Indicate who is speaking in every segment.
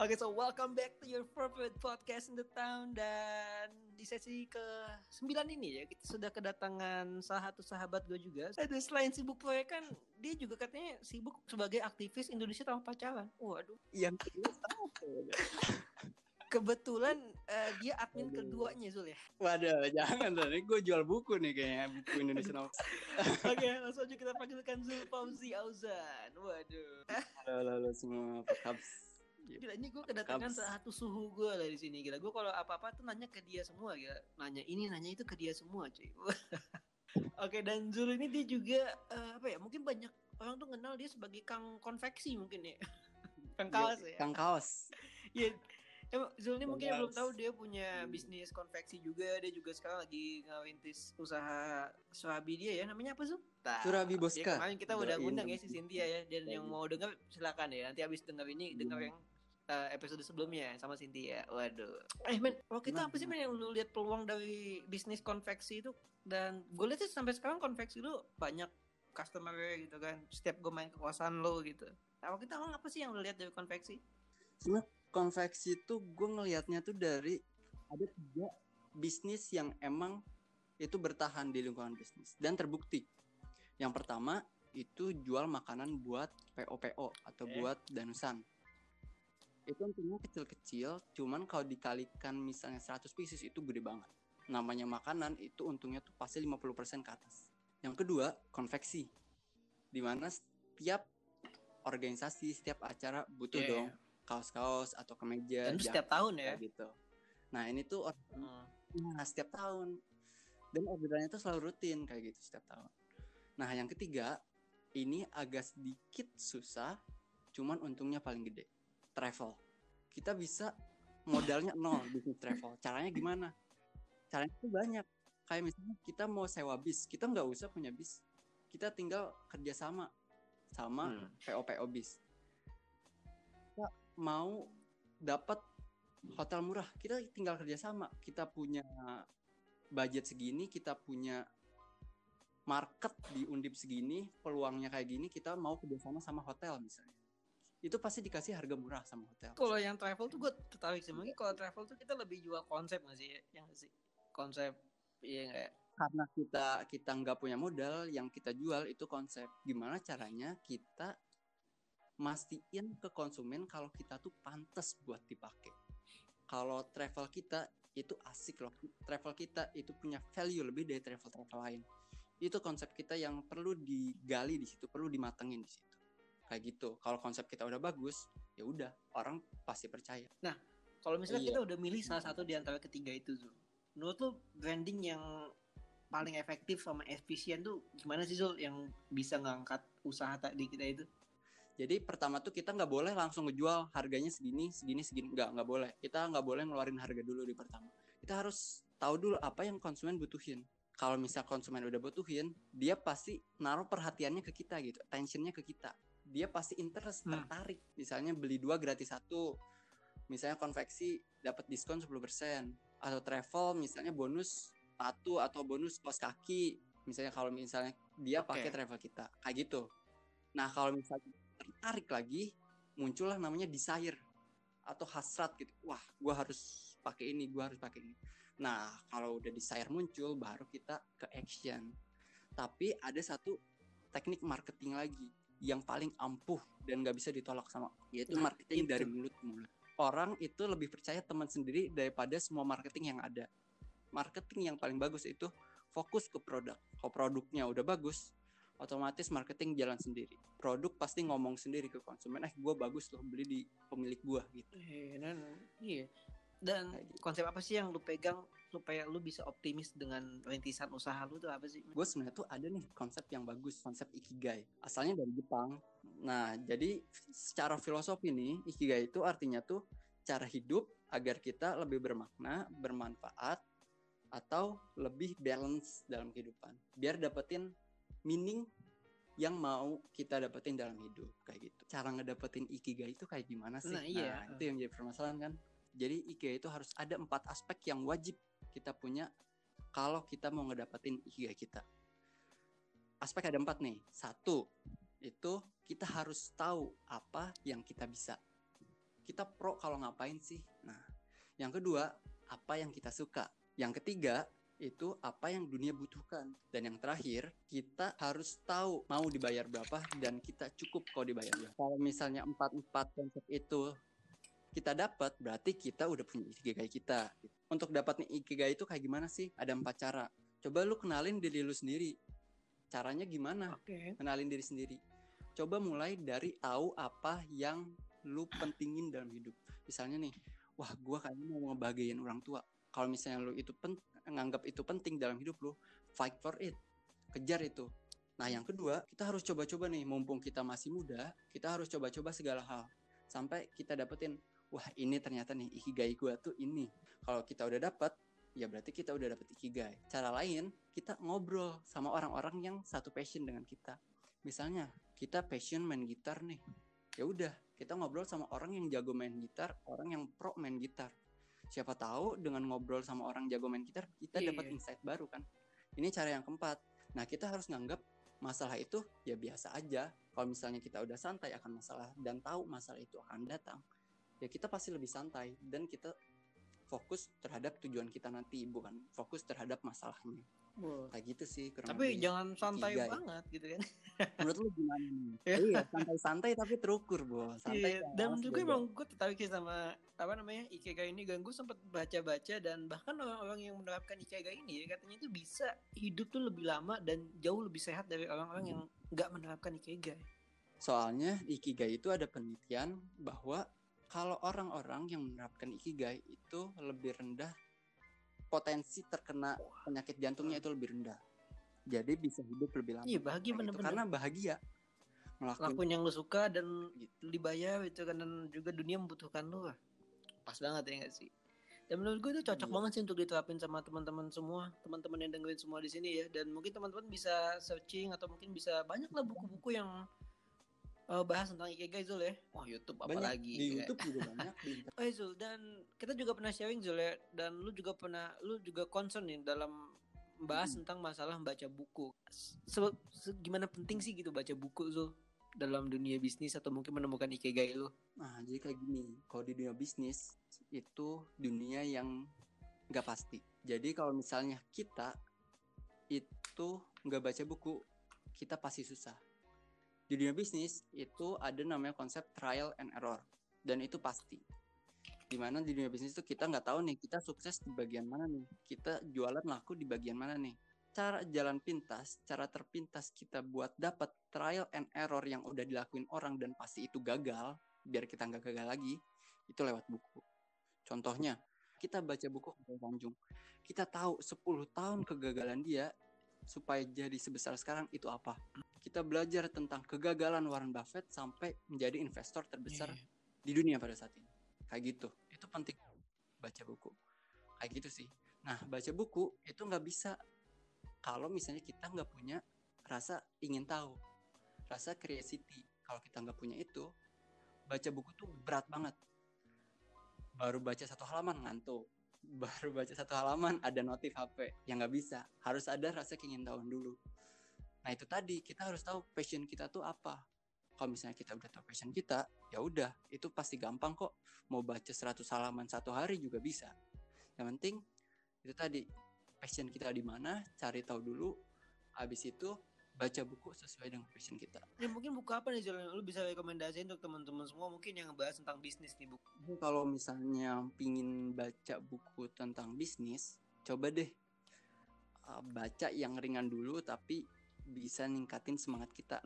Speaker 1: Oke, so welcome back to your favorite podcast in the town dan di sesi ke 9 ini ya kita sudah kedatangan salah satu sahabat gue juga. Dan selain sibuk proyek kan dia juga katanya sibuk sebagai aktivis Indonesia tanpa pacaran. Waduh.
Speaker 2: Yang kedua tahu.
Speaker 1: Kebetulan eh, dia admin keduanya Zul ya.
Speaker 2: Waduh, jangan dong. Ini gue jual buku nih kayaknya buku Indonesia.
Speaker 1: Oke, langsung aja kita panggilkan Zul Fauzi Auzan. Waduh.
Speaker 2: Halo, halo, halo semua. Apa?
Speaker 1: Gila ini gue kedatangan satu suhu gue dari sini gila. Gue kalau apa-apa tuh nanya ke dia semua gila. Nanya ini nanya itu ke dia semua cuy. Oke dan Zul ini dia juga eh, apa ya? Mungkin banyak orang tuh kenal dia sebagai kang konveksi mungkin ya. kang kaos ya.
Speaker 2: Kang Kaos.
Speaker 1: Iya. Zul ini mungkin yang belum tahu dia punya bisnis konveksi juga. Dia juga sekarang lagi ngerintis usaha swabi dia ya. Namanya apa Zul?
Speaker 2: Surabi
Speaker 1: ya,
Speaker 2: Boska.
Speaker 1: kemarin kita udah ngundang ya si. Cynthia ya. Dan yang mau denger silakan ya. Nanti abis denger ini denger
Speaker 2: Hmm.
Speaker 1: yang uh, episode sebelumnya sama Cynthia. Waduh. Eh men, waktu itu apa sih men yang lu lihat peluang dari bisnis konveksi itu? Dan gue lihat sih sampai sekarang konveksi lu banyak customer gitu kan. Setiap gue main ke kosan lo gitu. Nah, waktu itu apa sih yang lu lihat dari konveksi?
Speaker 2: Sebenarnya konveksi itu gue ngelihatnya tuh dari ada tiga bisnis yang emang itu bertahan di lingkungan bisnis dan terbukti. Yang pertama itu jual makanan buat PO-PO atau
Speaker 1: Oke.
Speaker 2: buat danusan. Itu untungnya kecil-kecil, cuman kalau dikalikan misalnya 100 pieces itu gede banget. Namanya makanan itu untungnya tuh pasti 50% ke atas. Yang kedua, konveksi. Di mana setiap organisasi, setiap acara butuh
Speaker 1: Iya,
Speaker 2: dong kaos-kaos atau kemeja
Speaker 1: Dan itu
Speaker 2: jaket,
Speaker 1: setiap tahun ya.
Speaker 2: gitu. Nah ini tuh or-
Speaker 1: Hmm.
Speaker 2: nah, setiap tahun dan orderannya tuh selalu rutin kayak gitu setiap tahun. Nah yang ketiga ini agak sedikit susah, cuman untungnya paling gede travel. Kita bisa modalnya nol bisnis travel. Caranya gimana? Caranya tuh banyak. Kayak misalnya kita mau sewa bis, kita nggak usah punya bis. Kita tinggal kerjasama sama
Speaker 1: Hmm.
Speaker 2: PO-PO bis. Kita mau dapat hotel murah, kita tinggal kerjasama. Kita punya budget segini, kita punya market di undip segini, peluangnya kayak gini, kita mau kerjasama sama hotel misalnya. Itu pasti dikasih harga murah sama hotel.
Speaker 1: Kalau yang travel tuh gue tertarik sih. Mungkin kalau travel tuh kita lebih jual konsep nggak sih? Yang sih konsep iya nggak ya?
Speaker 2: Karena kita kita nggak punya modal, yang kita jual itu konsep. Gimana caranya kita mastiin ke konsumen kalau kita tuh pantas buat dipakai. Kalau travel kita itu asik loh. Travel kita itu punya value lebih dari travel-travel lain. Itu konsep kita yang perlu digali di situ, perlu dimatengin di situ. Kayak gitu. Kalau konsep kita udah bagus, ya udah orang pasti percaya.
Speaker 1: Kalau misalnya
Speaker 2: Iya.
Speaker 1: kita udah milih salah satu di antara ketiga itu Zul. Menurut lu branding yang paling efektif sama efisien tuh gimana sih Zul yang bisa ngangkat usaha tadi kita itu?
Speaker 2: Jadi pertama tuh kita nggak boleh langsung ngejual harganya segini, segini, segini. Nggak, nggak boleh. Kita nggak boleh ngeluarin harga dulu di pertama. Kita harus tahu dulu apa yang konsumen butuhin. Kalau misal konsumen udah butuhin, dia pasti naruh perhatiannya ke kita gitu, attentionnya ke kita. Dia pasti interest,
Speaker 1: Hmm.
Speaker 2: tertarik. Misalnya beli dua gratis satu. Misalnya konveksi dapat diskon 10%. Atau travel misalnya bonus satu atau bonus kos kaki. Misalnya kalau misalnya dia
Speaker 1: Oke.
Speaker 2: pakai travel kita. Kayak gitu. Nah kalau misalnya tertarik lagi muncullah namanya desire atau hasrat gitu wah gue harus pakai ini gue harus pakai ini nah kalau udah desire muncul baru kita ke action tapi ada satu teknik marketing lagi yang paling ampuh dan nggak bisa ditolak sama yaitu
Speaker 1: Nah,
Speaker 2: marketing
Speaker 1: itu.
Speaker 2: dari mulut ke mulut orang itu lebih percaya teman sendiri daripada semua marketing yang ada marketing yang paling bagus itu fokus ke produk kalau produknya udah bagus otomatis marketing jalan sendiri. Produk pasti ngomong sendiri ke konsumen, eh gue bagus loh beli di pemilik gua gitu.
Speaker 1: Eh, dan iya. Dan
Speaker 2: gitu.
Speaker 1: konsep apa sih yang lu pegang supaya lu bisa optimis dengan rintisan usaha lu tuh apa sih?
Speaker 2: Gue sebenarnya tuh ada nih konsep yang bagus, konsep ikigai. Asalnya dari Jepang. Nah, jadi secara filosofi nih, ikigai itu artinya tuh cara hidup agar kita lebih bermakna, bermanfaat, atau lebih balance dalam kehidupan. Biar dapetin meaning yang mau kita dapetin dalam hidup kayak gitu. Cara ngedapetin ikigai itu kayak gimana sih?
Speaker 1: Nah, iya.
Speaker 2: itu yang jadi permasalahan kan. Jadi ikigai itu harus ada empat aspek yang wajib kita punya kalau kita mau ngedapetin ikigai kita. Aspek ada empat nih. Satu, itu kita harus tahu apa yang kita bisa. kita pro kalau ngapain sih nah yang kedua apa yang kita suka yang ketiga itu apa yang dunia butuhkan dan yang terakhir kita harus tahu mau dibayar berapa dan kita cukup kalau dibayar berapa kalau misalnya empat empat konsep itu kita dapat berarti kita udah punya ikigai kita. Untuk dapat nih ikigai itu kayak gimana sih? Ada empat cara. Coba lu kenalin diri lu sendiri. Caranya gimana?
Speaker 1: Oke.
Speaker 2: kenalin diri sendiri. Coba mulai dari tahu apa yang lu pentingin dalam hidup. Misalnya nih wah gua kayaknya mau ngebahagiain orang tua. Kalau misalnya lu itu pen nganggap itu penting dalam hidup lu fight for it. Kejar itu. Nah yang kedua kita harus coba-coba nih mumpung kita masih muda kita harus coba-coba segala hal. Sampai kita dapetin wah ini ternyata nih ikigai gua tuh ini. Kalau kita udah dapet ya berarti kita udah dapet ikigai. Cara lain kita ngobrol sama orang-orang yang satu passion dengan kita. Misalnya kita passion main gitar nih. Ya udah kita ngobrol sama orang yang jago main gitar orang yang pro main gitar. Siapa tahu dengan ngobrol sama orang jago main gitar kita
Speaker 1: Iya.
Speaker 2: dapat insight baru kan. Ini cara yang keempat. Nah kita harus nganggap masalah itu ya biasa aja. Kalau misalnya kita udah santai akan masalah dan tahu masalah itu akan datang ya kita pasti lebih santai dan kita fokus terhadap tujuan kita nanti bukan fokus terhadap masalahnya
Speaker 1: Wah.
Speaker 2: kayak gitu sih kurang
Speaker 1: Tapi
Speaker 2: lebih.
Speaker 1: jangan santai
Speaker 2: Ikigai.
Speaker 1: banget gitu kan.
Speaker 2: menurut lu gimana nih
Speaker 1: Ya.
Speaker 2: iya santai-santai tapi terukur bos santai
Speaker 1: Iya,
Speaker 2: ya,
Speaker 1: dan juga
Speaker 2: beda.
Speaker 1: emang gue tertarik sih sama apa namanya ikigai ini dan gue sempat baca-baca dan bahkan orang-orang yang menerapkan ikigai ini ya katanya itu bisa hidup tuh lebih lama dan jauh lebih sehat dari orang-orang yang nggak menerapkan ikigai.
Speaker 2: Soalnya Ikigai itu ada penelitian bahwa kalau orang-orang yang menerapkan Ikigai itu lebih rendah potensi terkena penyakit jantungnya itu lebih rendah. Jadi bisa hidup lebih lama.
Speaker 1: Iya bahagia
Speaker 2: gitu.
Speaker 1: bener-bener.
Speaker 2: Karena bahagia ngelakuin
Speaker 1: lakuin yang lu suka dan
Speaker 2: Gitu.
Speaker 1: dibayar itu kan dan juga dunia membutuhkan lu lah. Pas banget ya gak sih? Dan menurut gue itu cocok
Speaker 2: Iya.
Speaker 1: banget sih untuk diterapin sama teman-teman semua, teman-teman yang dengerin semua di sini ya. Dan mungkin teman-teman bisa searching atau mungkin bisa banyak lah buku-buku yang eh, bahas tentang Ikigai Zul ya. Wah YouTube
Speaker 2: banyak
Speaker 1: apalagi.
Speaker 2: di
Speaker 1: ya.
Speaker 2: YouTube juga banyak di.
Speaker 1: Oh Zul dan kita juga pernah sharing Zul ya dan lu juga pernah lu juga concern nih dalam membahas
Speaker 2: Hmm.
Speaker 1: tentang masalah membaca buku. Se- se- gimana penting sih gitu baca buku Zul dalam dunia bisnis atau mungkin menemukan ikigai lu?
Speaker 2: Nah, jadi kayak gini, kalau di dunia bisnis itu dunia yang nggak pasti. Jadi kalau misalnya kita itu nggak baca buku, kita pasti susah. Di dunia bisnis itu ada namanya konsep trial and error, dan itu pasti. Di mana di dunia bisnis itu kita nggak tahu nih kita sukses di bagian mana nih, kita jualan laku di bagian mana nih. Cara jalan pintas, cara terpintas kita buat dapat trial and error yang udah dilakuin orang dan pasti itu gagal, biar kita nggak gagal lagi, itu lewat buku. Contohnya, kita baca buku Khairul Tanjung. Kita tahu 10 tahun kegagalan dia supaya jadi sebesar sekarang itu apa. Kita belajar tentang kegagalan Warren Buffett sampai menjadi investor terbesar
Speaker 1: Iya.
Speaker 2: di dunia pada saat ini. Kayak gitu. Itu penting baca buku. Kayak gitu sih. Nah, baca buku itu nggak bisa kalau misalnya kita nggak punya rasa ingin tahu, rasa curiosity. Kalau kita nggak punya itu, baca buku tuh berat banget. Baru baca satu halaman ngantuk. Baru baca satu halaman ada notif HP yang nggak bisa. Harus ada rasa keingin tahu dulu. Nah itu tadi kita harus tahu passion kita tuh apa. Kalau misalnya kita udah tahu passion kita, ya udah itu pasti gampang kok. Mau baca 100 halaman satu hari juga bisa. Yang penting itu tadi passion kita di mana, cari tahu dulu. Habis itu baca buku sesuai dengan passion kita.
Speaker 1: Ya mungkin buku apa nih Zul yang lu bisa rekomendasiin untuk teman-teman semua mungkin yang ngebahas tentang bisnis nih buku.
Speaker 2: Kalau misalnya pingin baca buku tentang bisnis, coba deh uh, baca yang ringan dulu tapi bisa ningkatin semangat kita.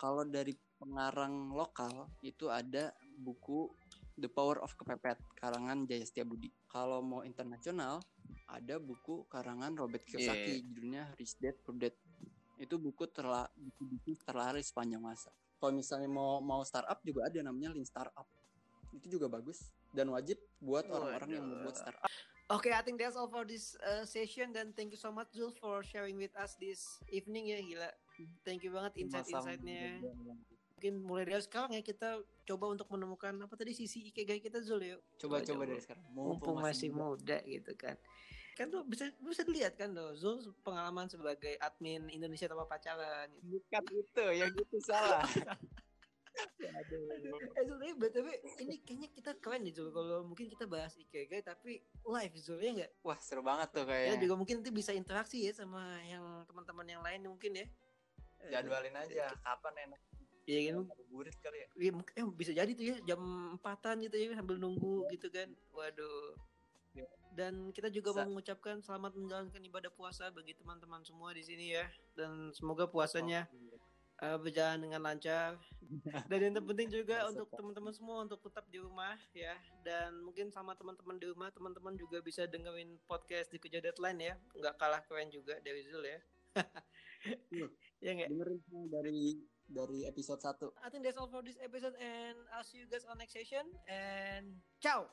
Speaker 2: Kalau dari pengarang lokal itu ada buku The Power of Kepepet karangan Jaya Setiabudi. Kalau mau internasional ada buku karangan Robert Kiyosaki judulnya Rich Dad Poor Dad. Itu buku terla buku bisnis terlaris sepanjang masa. Kalau misalnya mau mau startup juga ada namanya Lean Startup. Itu juga bagus dan wajib buat orang-orang yang mau buat startup.
Speaker 1: Oke, I think that's all for this uh, session dan thank you so much Zul for sharing with us this evening ya gila. Thank you banget insight-insightnya. Mungkin mulai dari sekarang ya kita coba untuk menemukan apa tadi sisi ikigai kita Zul yuk.
Speaker 2: Coba-coba
Speaker 1: Coba.
Speaker 2: dari sekarang.
Speaker 1: Mumpung masih muda gitu kan. Kan tuh bisa bisa dilihat kan tuh Zul pengalaman sebagai admin Indonesia tanpa pacaran. gitu.
Speaker 2: Bukan itu, yang itu salah.
Speaker 1: Eh sebenarnya btw ini kayaknya kita keren nih Zul kalau mungkin kita bahas IKG tapi live Zul ya nggak?
Speaker 2: Wah seru banget tuh
Speaker 1: Ya
Speaker 2: kayaknya.
Speaker 1: juga mungkin nanti bisa interaksi ya sama yang teman-teman yang lain mungkin ya. Eh,
Speaker 2: Jadwalin aja kapan enak.
Speaker 1: Iya kan?
Speaker 2: Burit kali ya.
Speaker 1: Iya, mungkin eh, bisa jadi tuh ya jam empatan gitu ya sambil nunggu gitu kan. Waduh.
Speaker 2: Iya.
Speaker 1: Dan kita juga
Speaker 2: Sa-
Speaker 1: mau mengucapkan selamat menjalankan ibadah puasa bagi teman-teman semua di sini ya. Dan semoga puasanya eh, berjalan dengan lancar. Dan yang terpenting juga untuk teman-teman semua untuk tetap di rumah ya. Dan mungkin sama teman-teman di rumah, teman-teman juga bisa dengerin podcast di Kerja Deadline ya. Nggak kalah keren juga dari Zul ya. Ya nggak?
Speaker 2: Dengerin dari dari episode 1.
Speaker 1: I think that's all for this episode and I'll see you guys on next session and ciao.